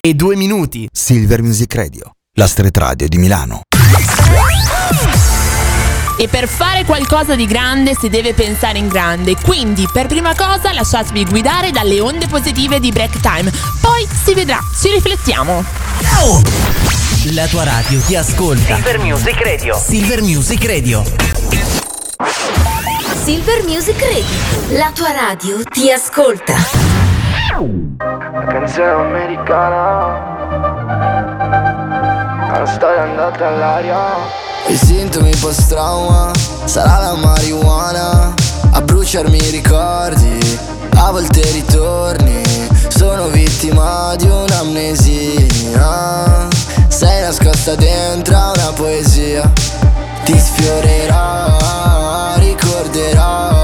e due minuti. Silver Music Radio, la street radio di Milano. E per fare qualcosa di grande si deve pensare in grande, quindi per prima cosa lasciatevi guidare dalle onde positive di Break Time, poi si vedrà, ci riflettiamo. La tua radio ti ascolta. Silver Music Radio. Silver Music Radio. Silver Music Radio. La tua radio ti ascolta. La canzone americana. La storia è andata all'aria. I sintomi post trauma sarà la marijuana a bruciarmi i ricordi, a volte ritorni. Sono vittima di un'amnesia. Sei nascosta dentro una poesia. Ti sfiorerò, ricorderò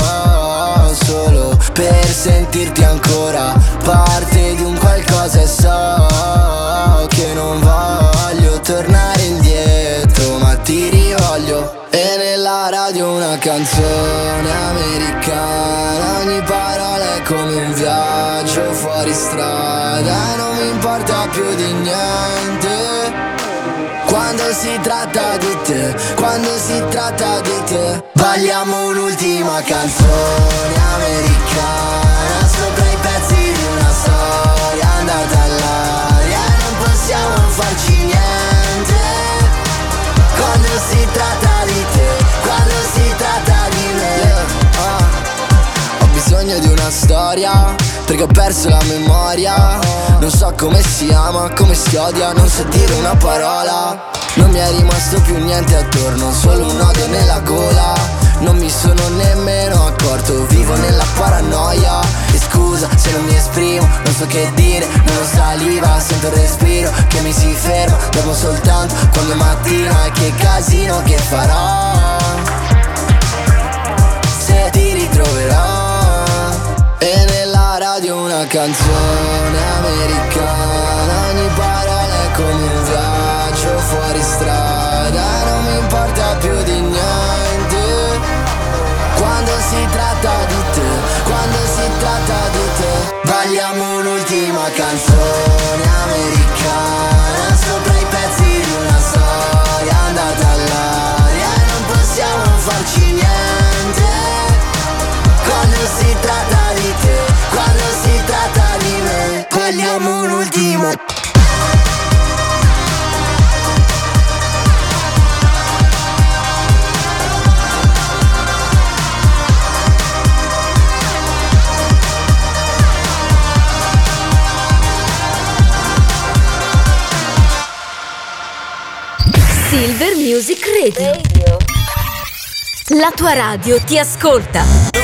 solo per sentirti ancora parte di un qualcosa e so che non voglio tornare indietro, ma ti rivoglio. E nella radio una canzone americana, ogni parola è come un viaggio fuori strada non mi importa più di niente. Quando si tratta di te, quando si tratta di te Balliamo un'ultima canzone americana storia perché ho perso la memoria. Non so come si ama, come si odia, non so dire una parola. Non mi è rimasto più niente attorno, solo un nodo nella gola. Non mi sono nemmeno accorto, vivo nella paranoia. E scusa se non mi esprimo, non so che dire, non ho saliva Sento il respiro che mi si ferma, dopo soltanto quando è mattina. E che casino che farò. Se ti ritroverò e nella radio una canzone americana. Ogni parola è come un viaggio fuori strada. Non mi importa più di niente. Quando si tratta di te, quando si tratta di te Balliamo un'ultima canzone americana ultimo Silver Music Radio. La tua radio ti ascolta.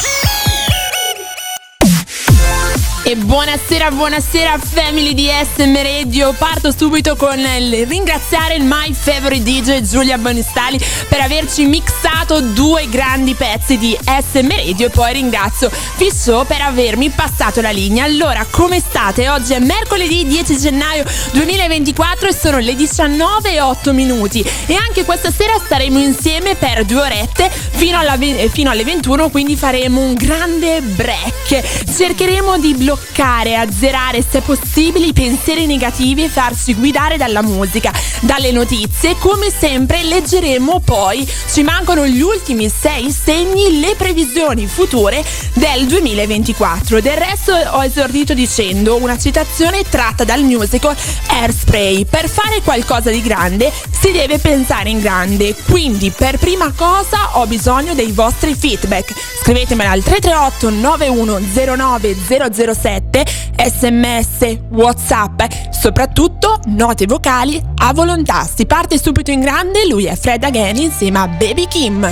E buonasera, buonasera family di SM Radio. Parto subito con il ringraziare il my favorite DJ Giulia Bonestali per averci mixato due grandi pezzi di SM Radio e poi ringrazio Fisso per avermi passato la linea. Allora, come state? Oggi è mercoledì 10 gennaio 2024 e sono le 19 e 8 minuti e anche questa sera staremo insieme per due orette fino, alla, fino alle 21, quindi faremo un grande break. Cercheremo di bloccare bloccare, azzerare se possibile i pensieri negativi e farsi guidare dalla musica, dalle notizie. Come sempre leggeremo poi, ci mancano gli ultimi sei segni, le previsioni future del 2024. Del resto ho esordito dicendo una citazione tratta dal musical Airspray. Per fare qualcosa di grande si deve pensare in grande, quindi per prima cosa ho bisogno dei vostri feedback. Scrivetemela al 338 9109 007 sms, whatsapp, soprattutto note vocali a volontà. Si parte subito in grande, lui è Fred Again insieme a Baby Kim.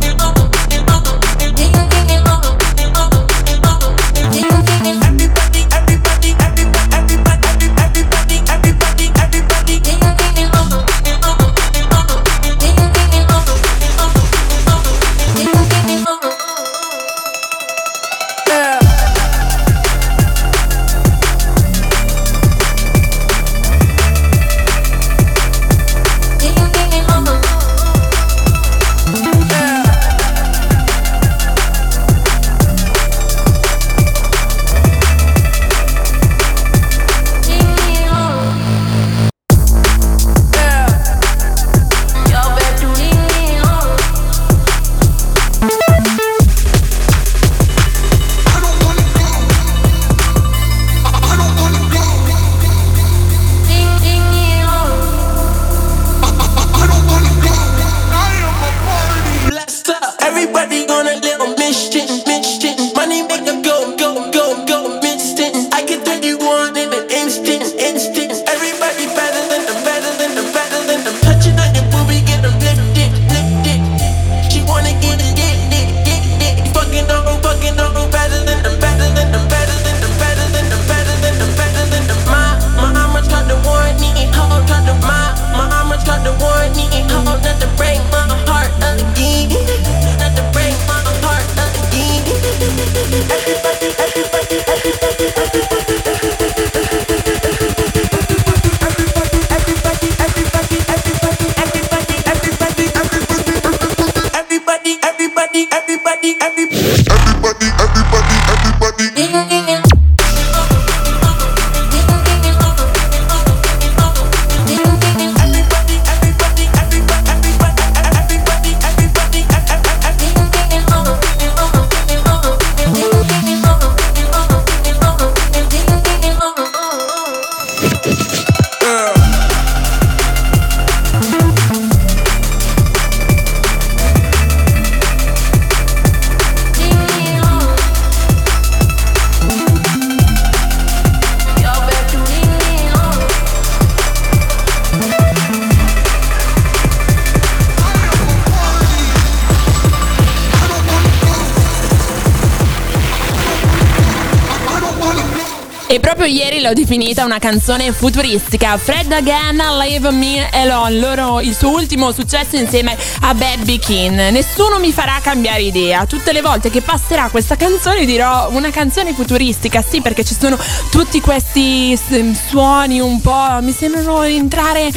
E proprio ieri l'ho definita una canzone futuristica. Fred Again, Leave Me Alone, loro, il suo ultimo successo insieme a Baby King. Nessuno mi farà cambiare idea. Tutte le volte che passerà questa canzone dirò una canzone futuristica, sì, perché ci sono tutti questi suoni un po'. mi sembrano entrare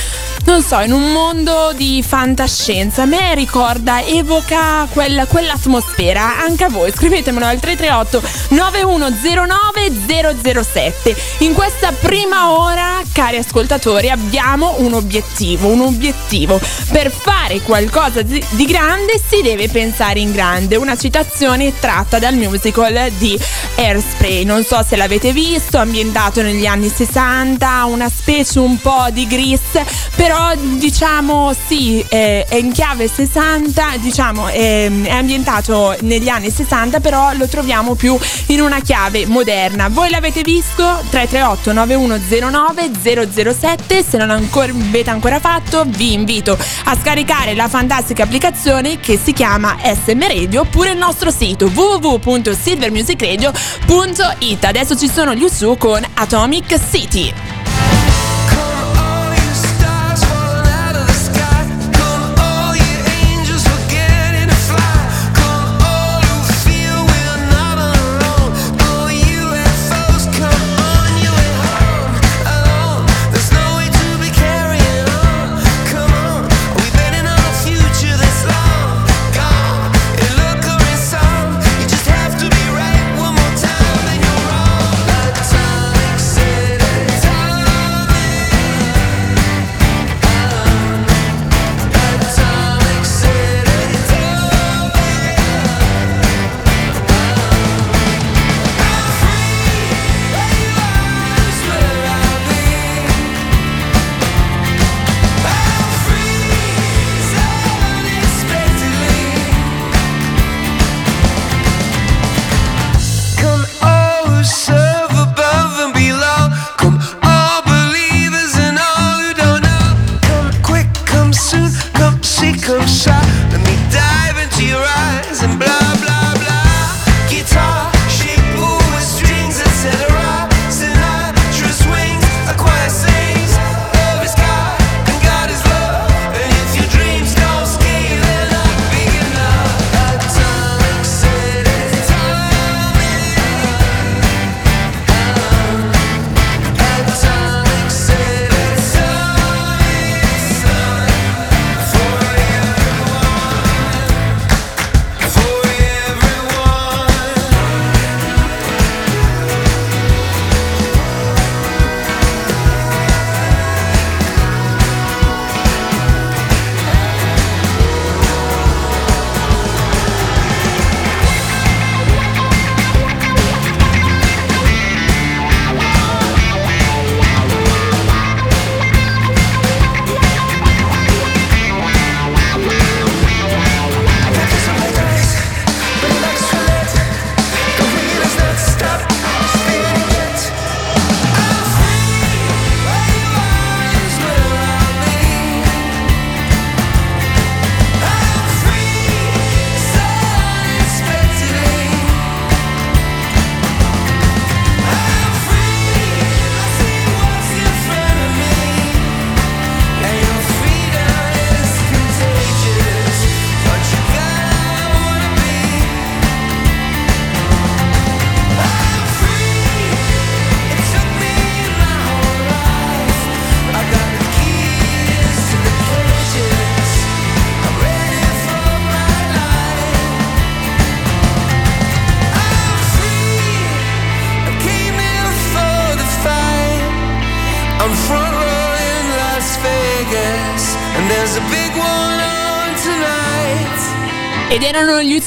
non so, in un mondo di fantascienza. A me ricorda, evoca quel, quell'atmosfera. Anche a voi, scrivetemelo al 338 9109 007. In questa prima ora, cari ascoltatori, abbiamo un obiettivo. Un obiettivo. Per fare qualcosa di, di grande si deve pensare in grande. Una citazione tratta dal musical di Airspray. Non so se l'avete visto, ambientato negli anni 60, una specie un po' di gris, però diciamo sì, è, è in chiave 60, diciamo è, è, ambientato negli anni 60, però lo troviamo più in una chiave moderna. Voi l'avete visto? 338 9109 007, se non ancora, avete ancora fatto vi invito a scaricare la fantastica applicazione che si chiama SM Radio oppure il nostro sito www.silvermusicradio.it. Adesso ci sono gli Usu con Atomic City.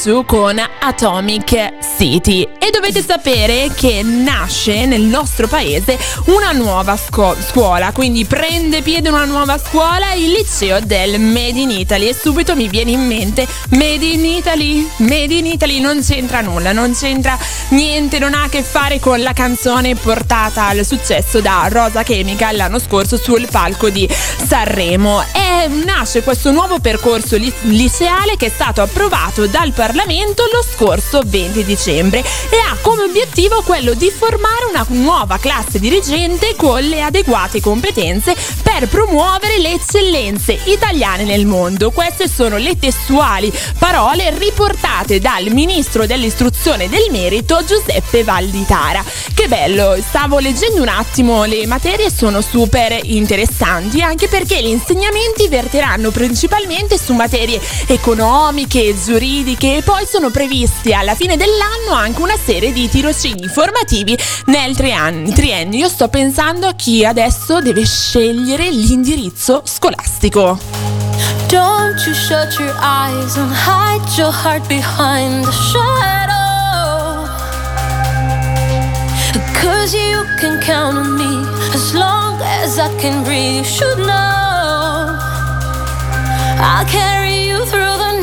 U2 con Atomic City. E dovete sapere che nasce nel nostro paese una nuova sco- scuola, quindi prende piede una nuova scuola, il liceo del Made in Italy. E subito mi viene in mente Made in Italy, Made in Italy non c'entra nulla, non c'entra niente, non ha a che fare con la canzone portata al successo da Rosa Chemica l'anno scorso sul palco di Sanremo. E nasce questo nuovo percorso liceale che è stato approvato dal Parlamento lo scorso 20 dicembre e ha come obiettivo quello di formare una nuova classe dirigente con le adeguate competenze per promuovere le eccellenze italiane nel mondo. Queste sono le testuali parole riportate dal ministro dell'istruzione del merito Giuseppe Valditara. Che bello, stavo leggendo un attimo, le materie sono super interessanti anche perché gli insegnamenti verteranno principalmente su materie economiche, giuridiche e poi sono previsti alla fine dell'anno anche una serie di tirocini formativi nel triennio. Io sto pensando a chi adesso deve scegliere l'indirizzo scolastico. Don't you shut your eyes and hide your heart behind the shadow. Cause you can count on me as long as I can breathe. You should know I'll carry you through the night,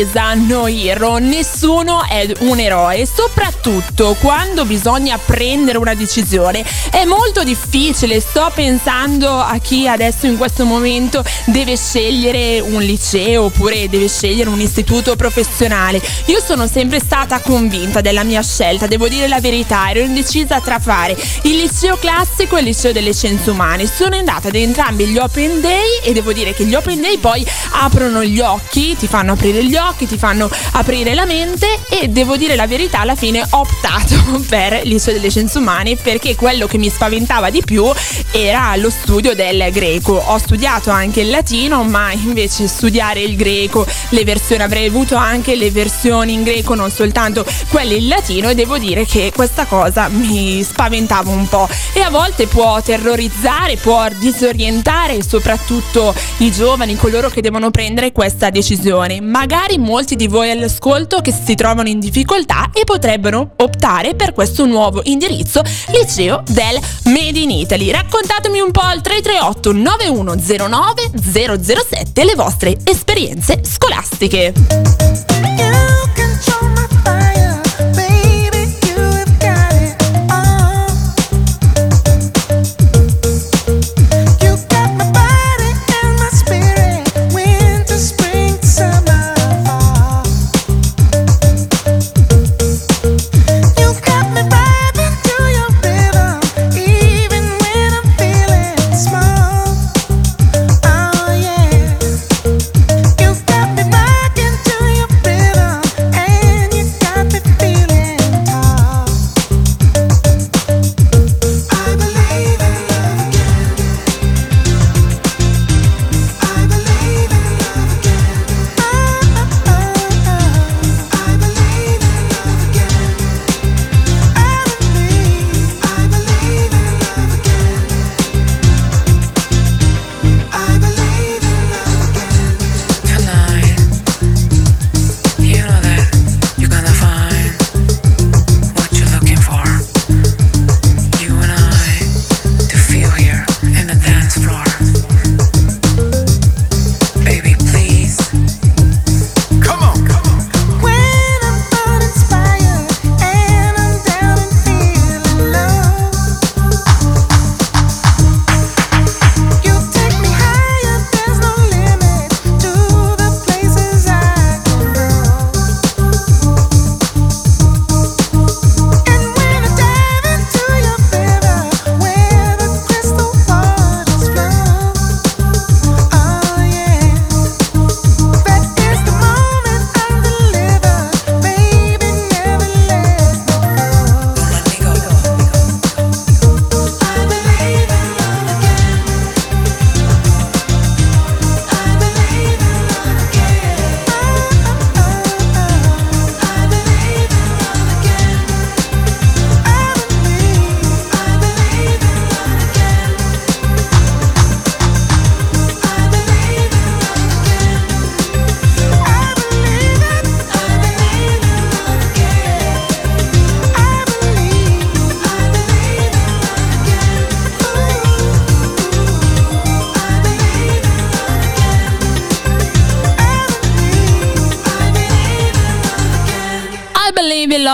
Elisa, no hero, nessuno è un eroe, soprattutto quando bisogna prendere una decisione. È molto difficile, sto pensando a chi adesso in questo momento deve scegliere un liceo oppure deve scegliere un istituto professionale. Io sono sempre stata convinta della mia scelta, devo dire la verità, ero indecisa tra fare il liceo classico e il liceo delle scienze umane. Sono andata ad entrambi gli Open Day e devo dire che gli Open Day poi aprono gli occhi, ti fanno aprire gli occhi, ti fanno aprire la mente e devo dire la verità, alla fine ho optato per liceo delle scienze umane perché quello che mi spaventava di più era lo studio del greco. Ho studiato anche il latino, ma invece studiare il greco, le versioni avrei avuto anche le versioni in greco, non soltanto quelle in latino e devo dire che questa cosa mi spaventava un po' e a volte può terrorizzare, può disorientare soprattutto i giovani, coloro che devono prendere questa decisione. Magari molti di voi all'ascolto che si trovano in difficoltà e potrebbero optare per questo nuovo indirizzo liceo del Made in Italy. Raccontatemi un po' al 338 9109 007 le vostre esperienze scolastiche.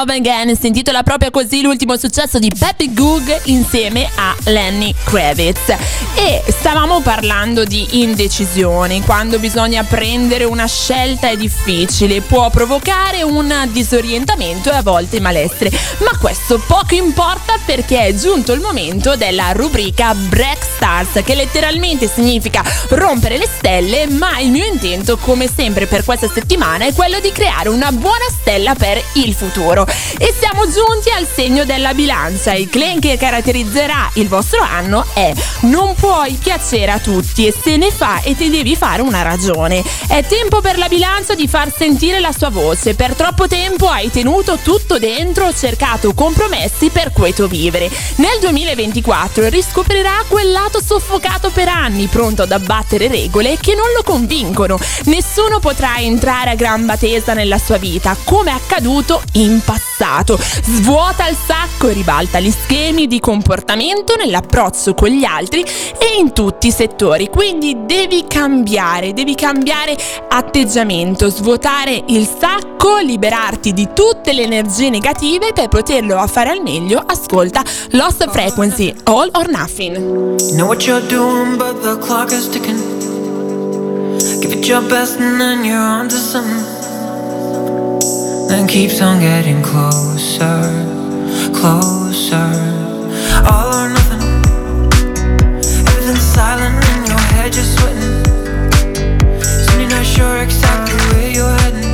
Love Again si intitola proprio così l'ultimo successo di Peppy Goog insieme a Lenny Kravitz. E stavamo parlando di indecisioni, quando bisogna prendere una scelta è difficile, può provocare un disorientamento e a volte malessere, ma questo poco importa perché è giunto il momento della rubrica Break Stars, che letteralmente significa rompere le stelle, ma il mio intento, come sempre per questa settimana, è quello di creare una buona stella per il futuro. E siamo giunti al segno della bilancia. Il claim che caratterizzerà il vostro anno è non puoi piacere a tutti e se ne fa e ti devi fare una ragione. È tempo per la bilancia di far sentire la sua voce. Per troppo tempo hai tenuto tutto dentro, cercato compromessi per quieto vivere. Nel 2024 riscoprirà quel lato soffocato per anni, pronto ad abbattere regole che non lo convincono. Nessuno potrà entrare a gamba tesa nella sua vita, come è accaduto in in passato. Svuota il sacco e ribalta gli schemi di comportamento nell'approccio con gli altri e in tutti i settori. Quindi devi cambiare, devi cambiare atteggiamento, svuotare il sacco, liberarti di tutte le energie negative per poterlo fare al meglio. Ascolta Lost Frequency, All or Nothing. Know what you're doing, but the clock is ticking. Give it your best and then you're onto something. Then keeps on getting closer, closer. All or nothing. Everything's silent in your head, you're sweating. Soon you're not sure exactly where you're heading.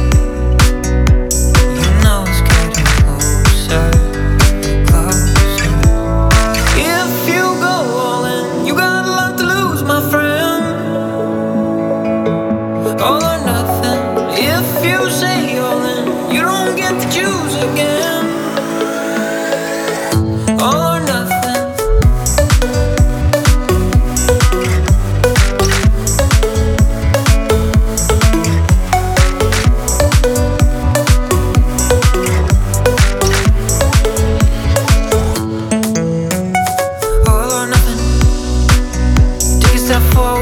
metaphor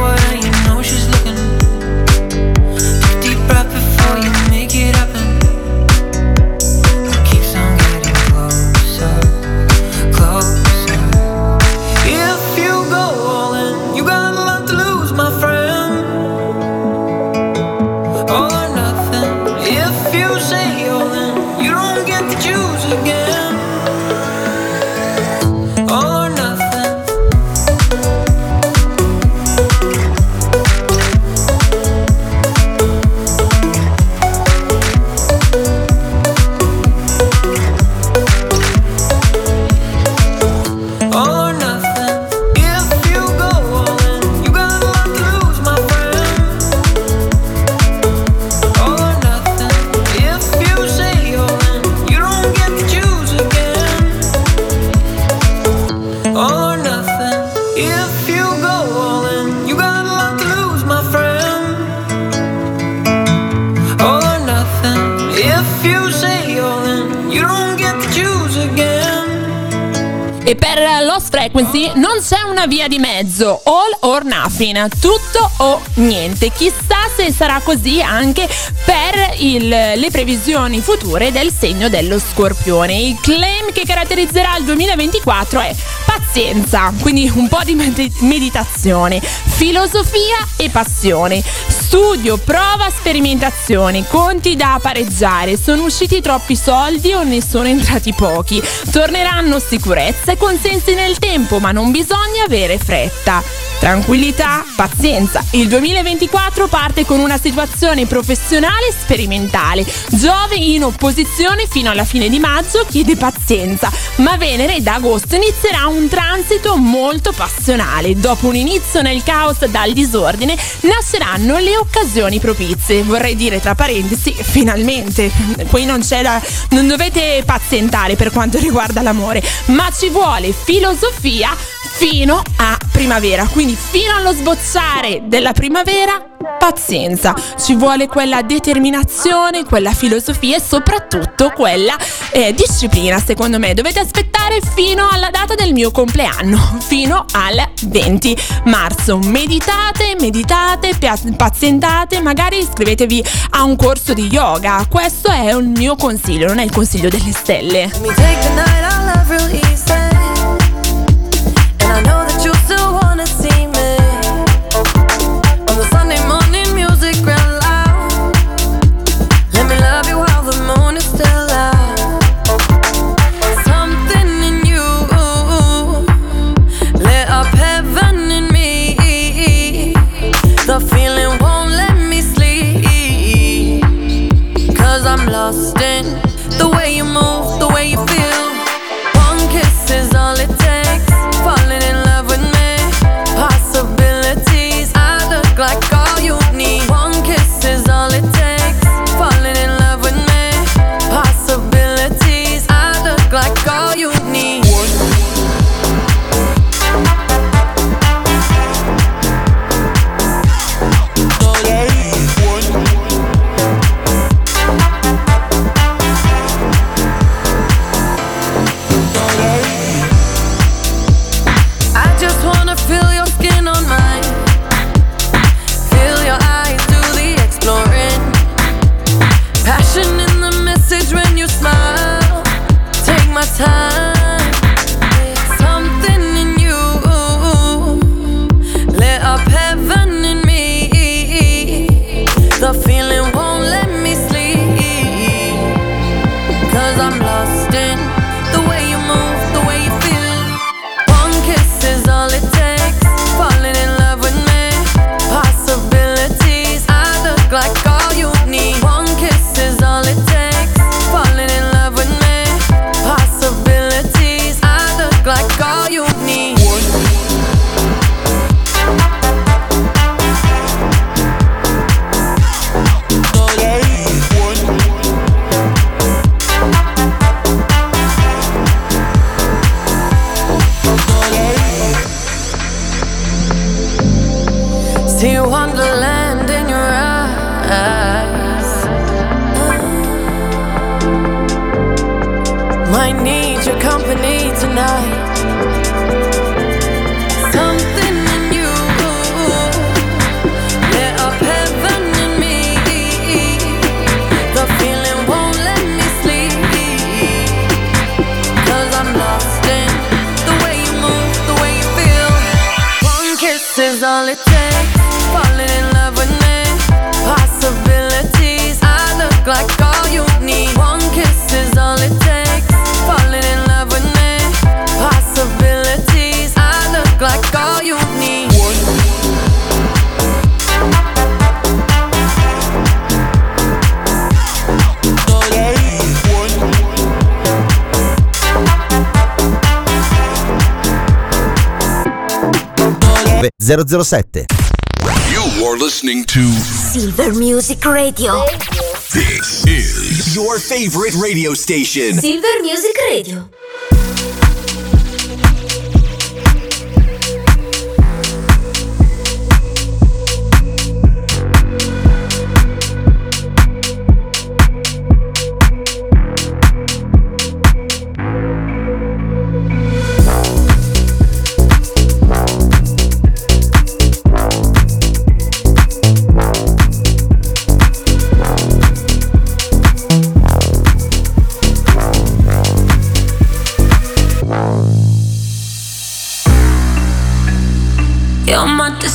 di mezzo, all or nothing, tutto o niente. Chissà se sarà così anche per il- le previsioni future del segno dello scorpione. Il claim che caratterizzerà il 2024 è pazienza, quindi un po' di med- meditazione, filosofia e passione. Studio, prova, sperimentazione, conti da pareggiare, sono usciti troppi soldi o ne sono entrati pochi. Torneranno sicurezza e consensi nel tempo, ma non bisogna avere fretta. Tranquillità, pazienza. Il 2024 parte con una situazione professionale sperimentale. Giove in opposizione fino alla fine di maggio chiede pazienza, ma Venere da agosto inizierà un transito molto passionale. Dopo un inizio nel caos dal disordine, nasceranno le occasioni propizie. Vorrei dire tra parentesi, finalmente. Qui non c'è da. non dovete pazientare per quanto riguarda l'amore, ma ci vuole filosofia fino a primavera. Quindi fino allo sbozzare della primavera, pazienza. Ci vuole quella determinazione, quella filosofia e soprattutto quella eh, disciplina, secondo me. Dovete aspettare fino alla data del mio compleanno, fino al 20 marzo. Meditate, meditate, pazientate, magari iscrivetevi a un corso di yoga. Questo è un mio consiglio, non è il consiglio delle stelle. 007. You are listening to Silver Music Radio. This is your favorite radio station. Silver Music Radio.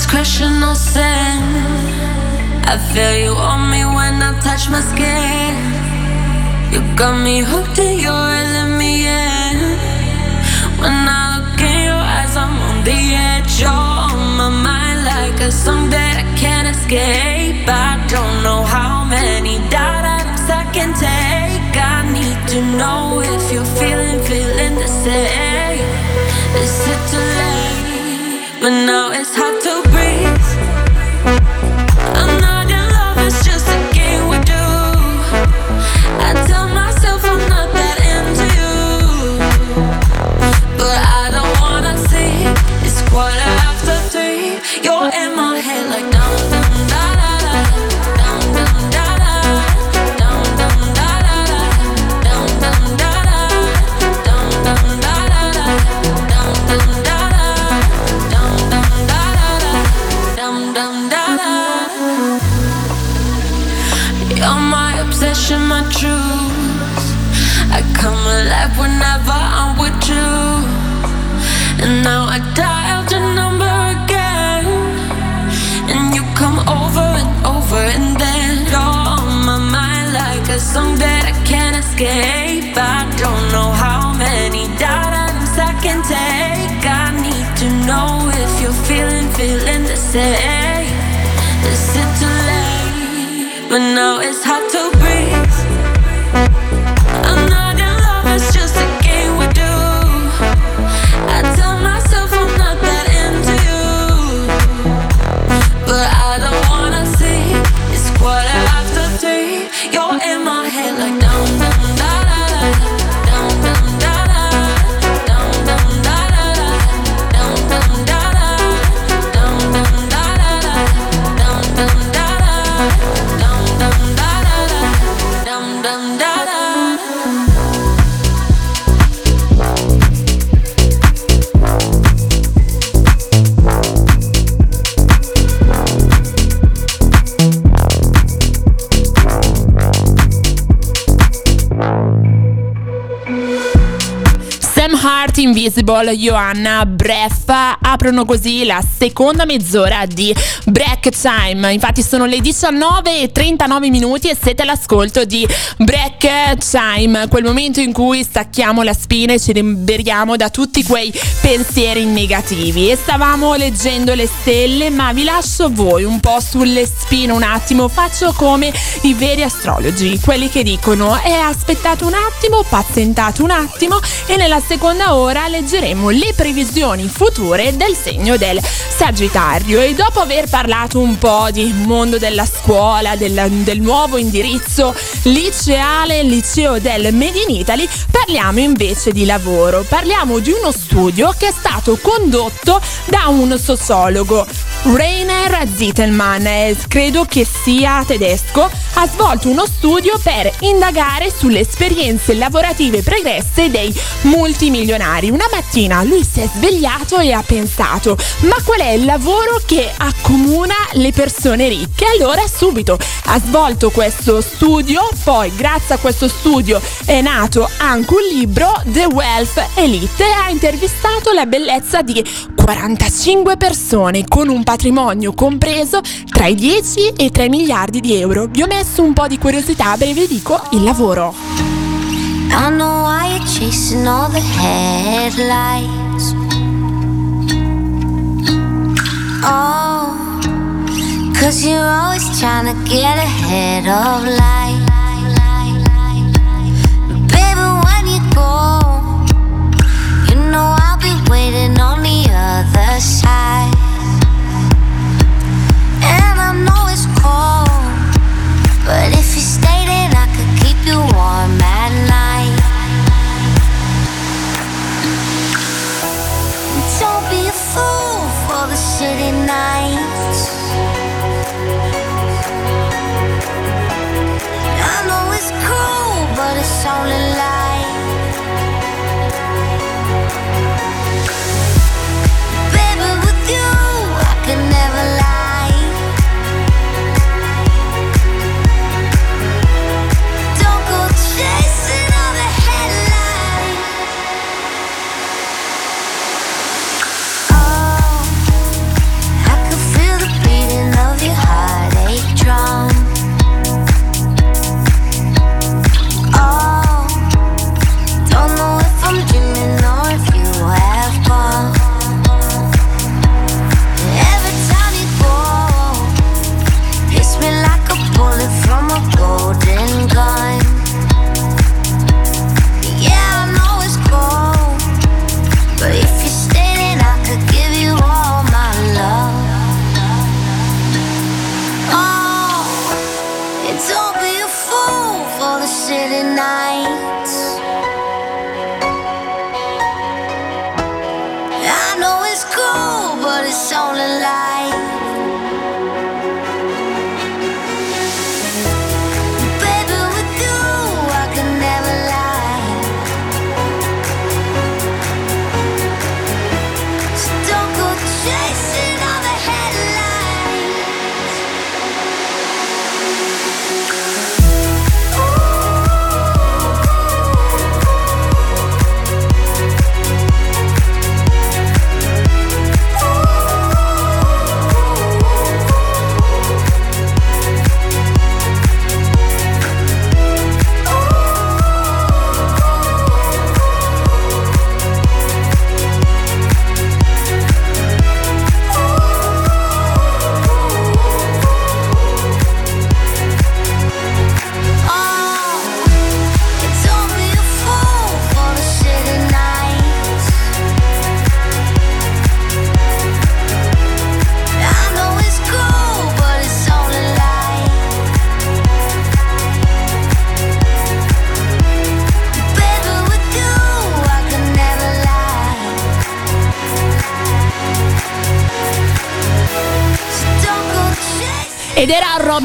My discretional sin. I feel you on me when I touch my skin. You got me hooked and you're reeling me in. When I look in your eyes, I'm on the edge. You're on my mind like a song that I can't escape. I don't know how many dives I can take. I need to know if you're feeling, feeling the same. Is it too late? But now it's hard Invisible, Johanna, Breath aprono così la seconda mezz'ora di Break Time. Infatti sono le 19 e 39 minuti e siete all'ascolto di Break Time, quel momento in cui stacchiamo la spina e ci liberiamo da tutti quei pensieri negativi. E stavamo leggendo le stelle, ma vi lascio voi un po' sulle spine un attimo. Faccio come i veri astrologi, quelli che dicono eh aspettate un attimo, pazientate un attimo e nella seconda ora leggeremo le previsioni future del segno del Sagittario. E dopo aver parlato un po' di mondo della scuola, del, del nuovo indirizzo liceale, liceo del Made in Italy, parliamo invece di lavoro, parliamo di uno studio che è stato condotto da un sociologo Rainer Zittelmann, credo che sia tedesco, ha svolto uno studio per indagare sulle esperienze lavorative pregresse dei multimilionari. Una mattina lui si è svegliato e ha pensato, ma qual è il lavoro che accomuna le persone ricche? Allora subito ha svolto questo studio, poi grazie a questo studio è nato anche un libro, The Wealth Elite, e ha intervistato la bellezza di 45 persone con un patrimonio compreso tra i 10 e i 3 miliardi di euro. Vi ho messo un po' di curiosità, beh vi dico il lavoro. I know why you're chasing all the headlights. Oh, cause you're always trying to get ahead of life. Baby, when you go, you know I'll be waiting on the other side.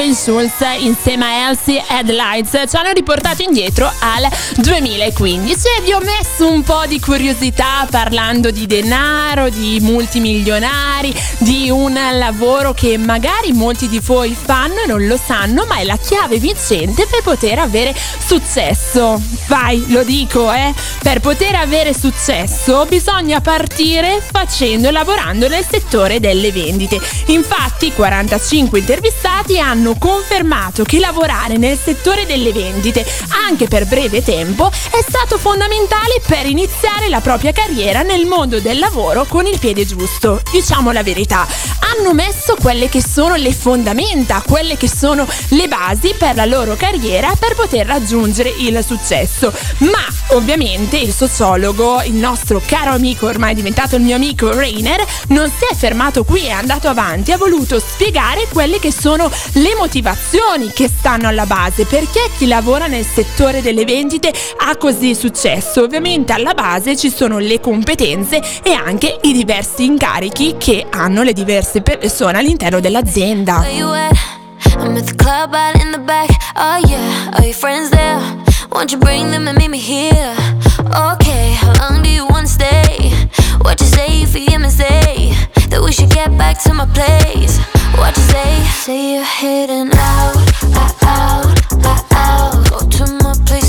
Robin Schulz insieme a Elsie Headlights. Ci hanno riportato indietro al 2015 e vi ho messo un po' di curiosità parlando di denaro, di multimilionari, di un lavoro che magari molti di voi fanno e non lo sanno, ma è la chiave vincente per poter avere successo. Vai, lo dico, eh. Per poter avere successo bisogna partire facendo e lavorando nel settore delle vendite. Infatti 45 intervistati hanno confermato che lavorare nel settore delle vendite anche per breve tempo è stato fondamentale per iniziare la propria carriera nel mondo del lavoro con il piede giusto. Diciamo la verità, hanno messo quelle che sono le fondamenta, quelle che sono le basi per la loro carriera per poter raggiungere il successo. Ma ovviamente il sociologo, il nostro caro amico, ormai diventato il mio amico Rainer, non si è fermato qui, è andato avanti, ha voluto spiegare quelle che sono sono le motivazioni che stanno alla base. Perché chi lavora nel settore delle vendite ha così successo? Ovviamente alla base ci sono le competenze e anche i diversi incarichi che hanno le diverse persone all'interno dell'azienda. I'm at the club out in the back. Oh yeah, are your friends there? Won't you bring them and meet me here? Okay, how long do you wanna stay? What you say if you hear me say that we should get back to my place? What you say? Say you're heading out, out, out, out. Go to my place,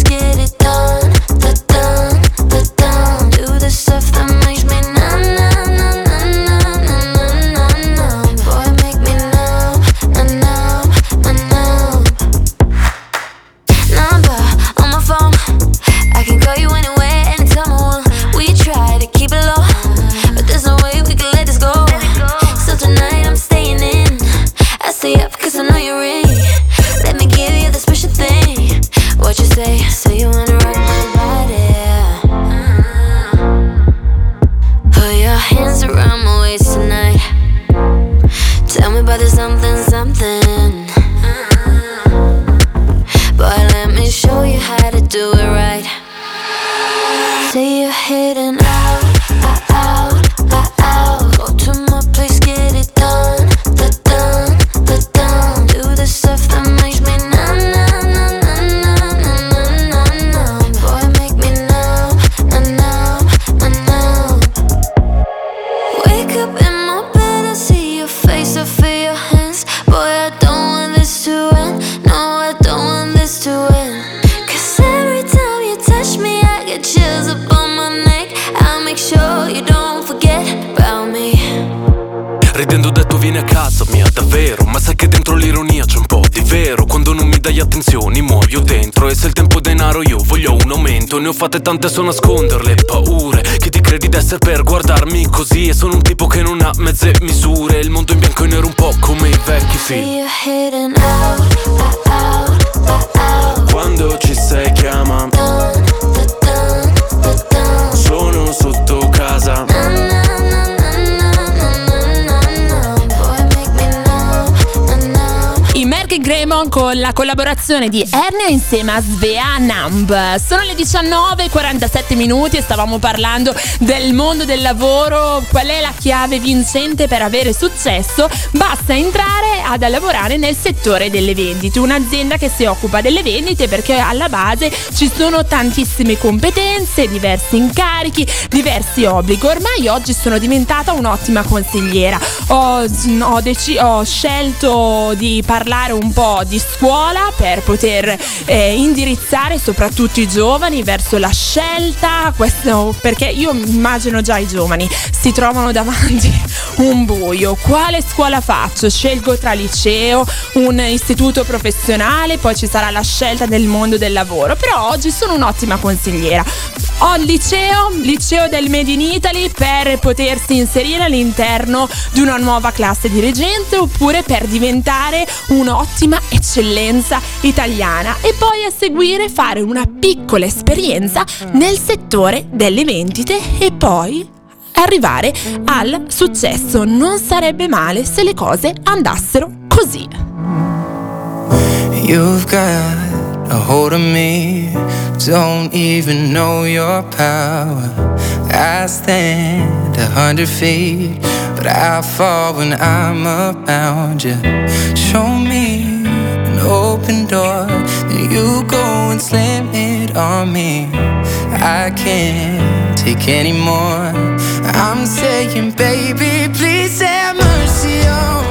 Say you're fatte tante so nasconderle paure Che ti credi d'essere per guardarmi così? E sono un tipo che non ha mezze misure Il mondo in bianco e nero un po' come i vecchi film con la collaborazione di Ernea insieme a Svea Namb. Sono le 19.47 minuti e stavamo parlando del mondo del lavoro. Qual è la chiave vincente per avere successo? Basta entrare ad lavorare nel settore delle vendite, un'azienda che si occupa delle vendite perché alla base ci sono tantissime competenze, diversi incarichi, diversi obblighi. Ormai oggi sono diventata un'ottima consigliera. Ho, ho deci- ho scelto di parlare un po' di scuola per poter eh, indirizzare soprattutto i giovani verso la scelta, questo perché io immagino già i giovani si trovano davanti un buio. Quale scuola faccio? Scelgo tra liceo, un istituto professionale, poi ci sarà la scelta del mondo del lavoro. Però oggi sono un'ottima consigliera. Ho il liceo, liceo del Made in Italy per potersi inserire all'interno di una nuova classe dirigente oppure per diventare un'ottima eccellenza italiana e poi a seguire fare una piccola esperienza nel settore delle vendite e poi arrivare al successo. Non sarebbe male se le cose andassero così. You've got a hold of me, don't even know your power. I stand a hundred feet, but I fall when I'm around you. Show me open door, then you go and slam it on me. I can't take anymore. I'm saying, baby, please have mercy on me.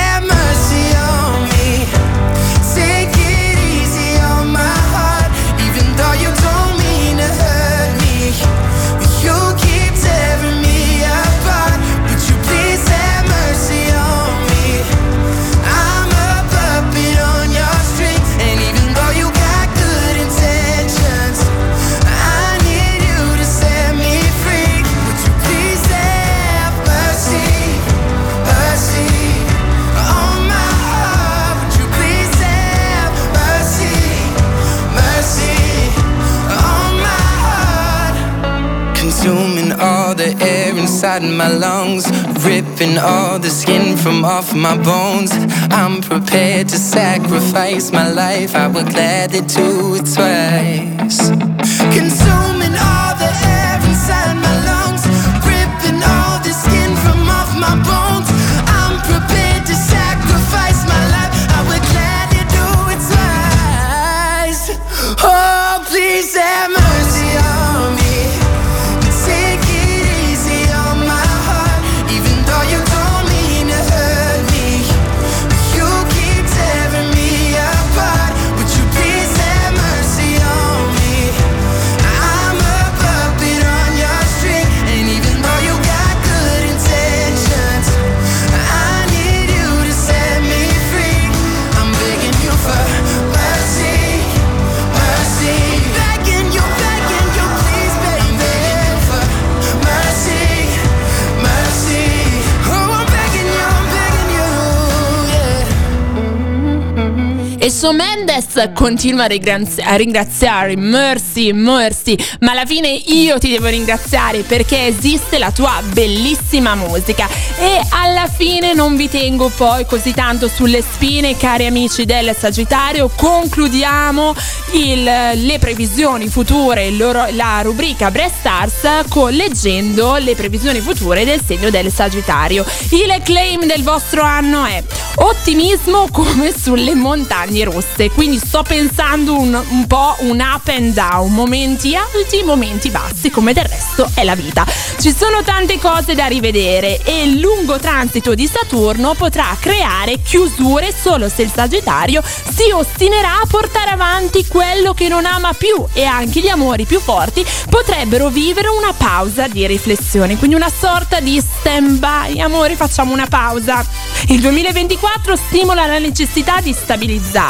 inside my lungs, ripping all the skin from off my bones. I'm prepared to sacrifice my life. I would gladly do it twice. Consuming E Shawn Mendes continua a, ringrazi- a ringraziare Mercy, Mercy, ma alla fine io ti devo ringraziare perché esiste la tua bellissima musica. E alla fine non vi tengo poi così tanto sulle spine, cari amici del Sagittario, concludiamo il- le previsioni future, loro- la rubrica Breast Stars con leggendo le previsioni future del segno del Sagittario. Il claim del vostro anno è ottimismo come sulle montagne russe, quindi sto pensando un, un po' un up and down, momenti alti, momenti bassi, come del resto è la vita. Ci sono tante cose da rivedere e il lungo transito di Saturno potrà creare chiusure solo se il Sagittario si ostinerà a portare avanti quello che non ama più e anche gli amori più forti potrebbero vivere una pausa di riflessione, quindi una sorta di stand by, amori facciamo una pausa. Il 2024 stimola la necessità di stabilizzare,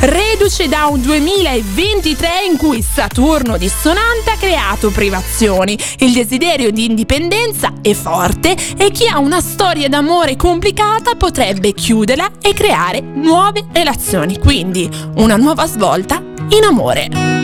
reduce da un 2023 in cui Saturno dissonante ha creato privazioni. Il desiderio di indipendenza è forte e chi ha una storia d'amore complicata potrebbe chiuderla e creare nuove relazioni. Quindi una nuova svolta in amore.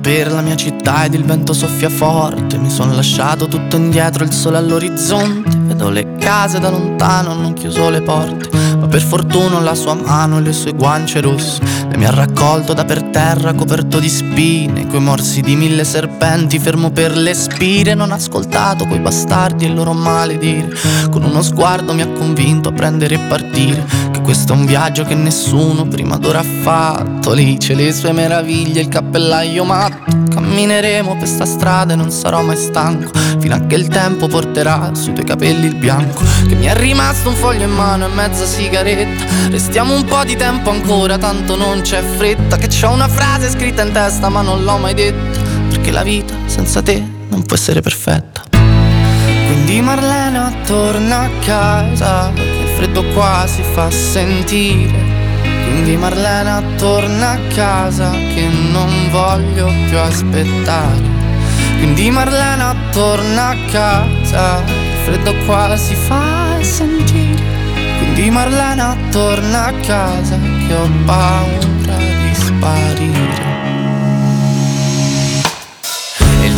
Per la mia città ed il vento soffia forte. Mi sono lasciato tutto indietro, il sole all'orizzonte. Vedo le case da lontano, hanno chiuso le porte. Ma per fortuna la sua mano e le sue guance rosse. Le mi ha raccolto da per terra, coperto di spine. Coi morsi di mille serpenti, fermo per le spire. Non ho ascoltato quei bastardi e il loro maledire. Con uno sguardo mi ha convinto a prendere e partire. Che questo è un viaggio che nessuno prima d'ora ha fatto. Lì c'è le sue meraviglie, il cappellaio matto. Cammineremo per sta strada e non sarò mai stanco. Fino a che il tempo porterà sui tuoi capelli il bianco. Che mi è rimasto un foglio in mano e mezza sigaretta. Restiamo un po' di tempo ancora, tanto non c'è fretta. Che c'ho una frase scritta in testa, ma non l'ho mai detta. Perché la vita senza te non può essere perfetta. Quindi Marlena torna a casa, il freddo qua si fa sentire. Quindi Marlena torna a casa che non voglio più aspettare. Quindi Marlena torna a casa, il freddo qua si fa sentire. Quindi Marlena torna a casa che ho paura di sparire.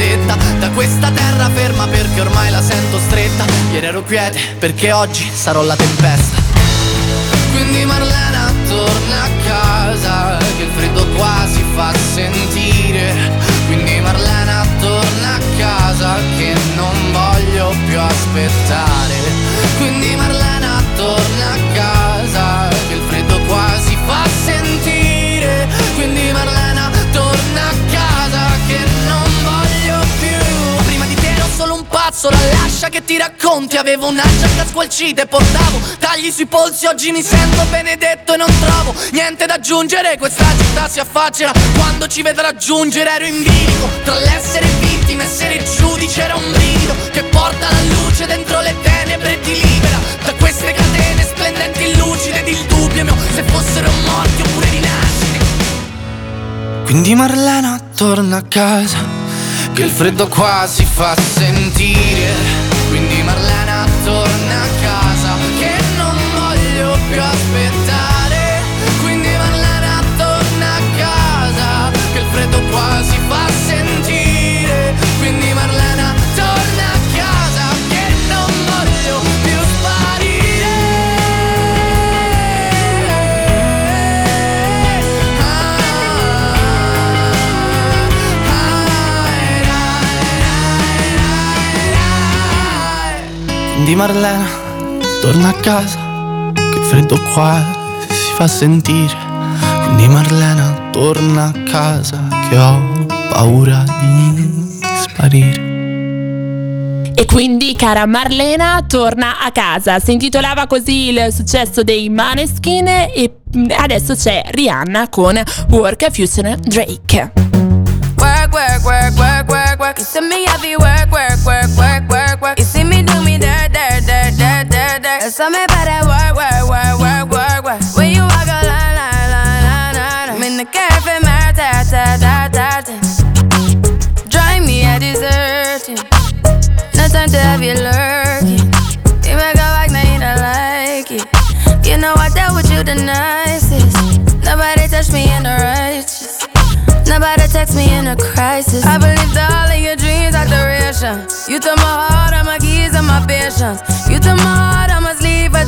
vendetta Da questa terra ferma perché ormai la sento stretta. Ieri ero quiete perché oggi sarò la tempesta. Quindi Marlena torna che ti racconti. Avevo una giacca squalcita e portavo Tagli sui polsi. Oggi mi sento benedetto e non trovo Niente da aggiungere. Questa città si affaccia Quando ci vedrà giungere. Ero in bilico Tra l'essere vittima e essere giudice Era un brivido Che porta la luce dentro le tenebre E ti libera. Da queste catene splendenti e lucide Ed il dubbio mio Se fossero morti oppure rinascite quindi Marlena torna a casa Che il freddo qua si fa sentire Marlena torna a casa Che non voglio più aspettare. Quindi Marlena torna a casa Che il freddo qua Quindi Marlena torna a casa Che freddo qua si fa sentire Quindi Marlena torna a casa Che ho paura di sparire E quindi, cara Marlena, torna a casa. Si intitolava così il successo dei Maneskin e adesso c'è Rihanna con Work Future Drake. Work, work, work, work, work, work. You see me heavy work, work, work, work, work, You saw me by that work, work, work, work, work, work. When you walk a line, line, line, line, line. I'm in the cafe, my ta, ta, ta, ta, ta. Drive me a deserting. No time to have you lurking. You make a back, now you don't like it. You know I dealt with you the nicest. Nobody touched me in the righteous. Nobody text me in a crisis. I believed all of your dreams are duration. You took my heart, all my keys, and my patience. You took my heart,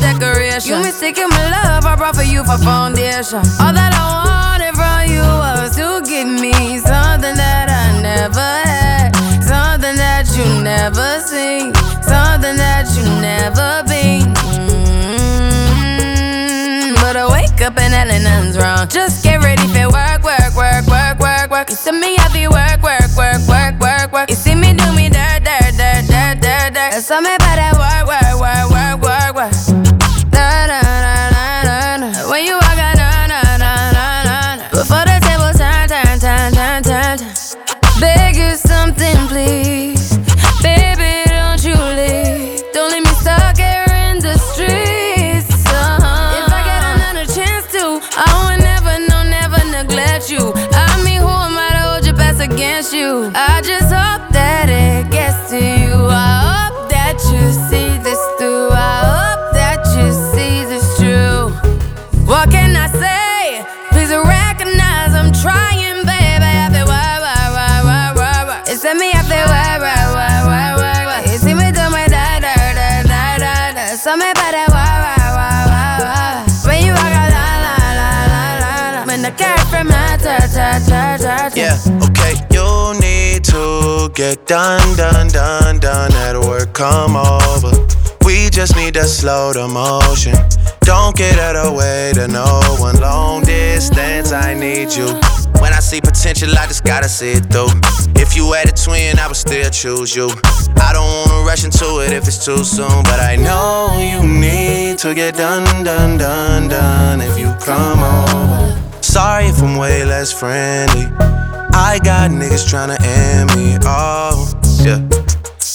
decoration. You mistaken my love, I brought for you for foundation. All that I wanted from you was to give me something that I never had, something that you never seen, something that you never been. Mm, But I wake up and hell nothing's wrong. Just get ready for work, work, work, work, work, work. You see me heavy work, work, work, work, work, work. You see me trying, baby. I feel why, why, why, why, why, why. It's me, I feel why, why, why, why, why, why. You see me do my da, da, da, da, da, da. So me by that why, why, why, why, why. When you walk out, la, la, la, la, la, la. When the car from my ta, ta, ta, ta. Yeah, okay, you need to get done, done, done, done at work, come over. Just need to slow the motion. Don't get out of the way to no one. Long distance, I need you. When I see potential, I just gotta see it through. If you had a twin, I would still choose you. I don't wanna rush into it if it's too soon, but I know you need to get done, done, done, done if you come over. Sorry if I'm way less friendly. I got niggas tryna end me. Oh, yeah.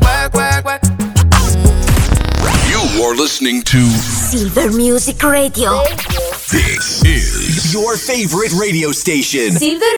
Work, work, work. You are listening to Silver Music Radio. This is your favorite radio station. Silver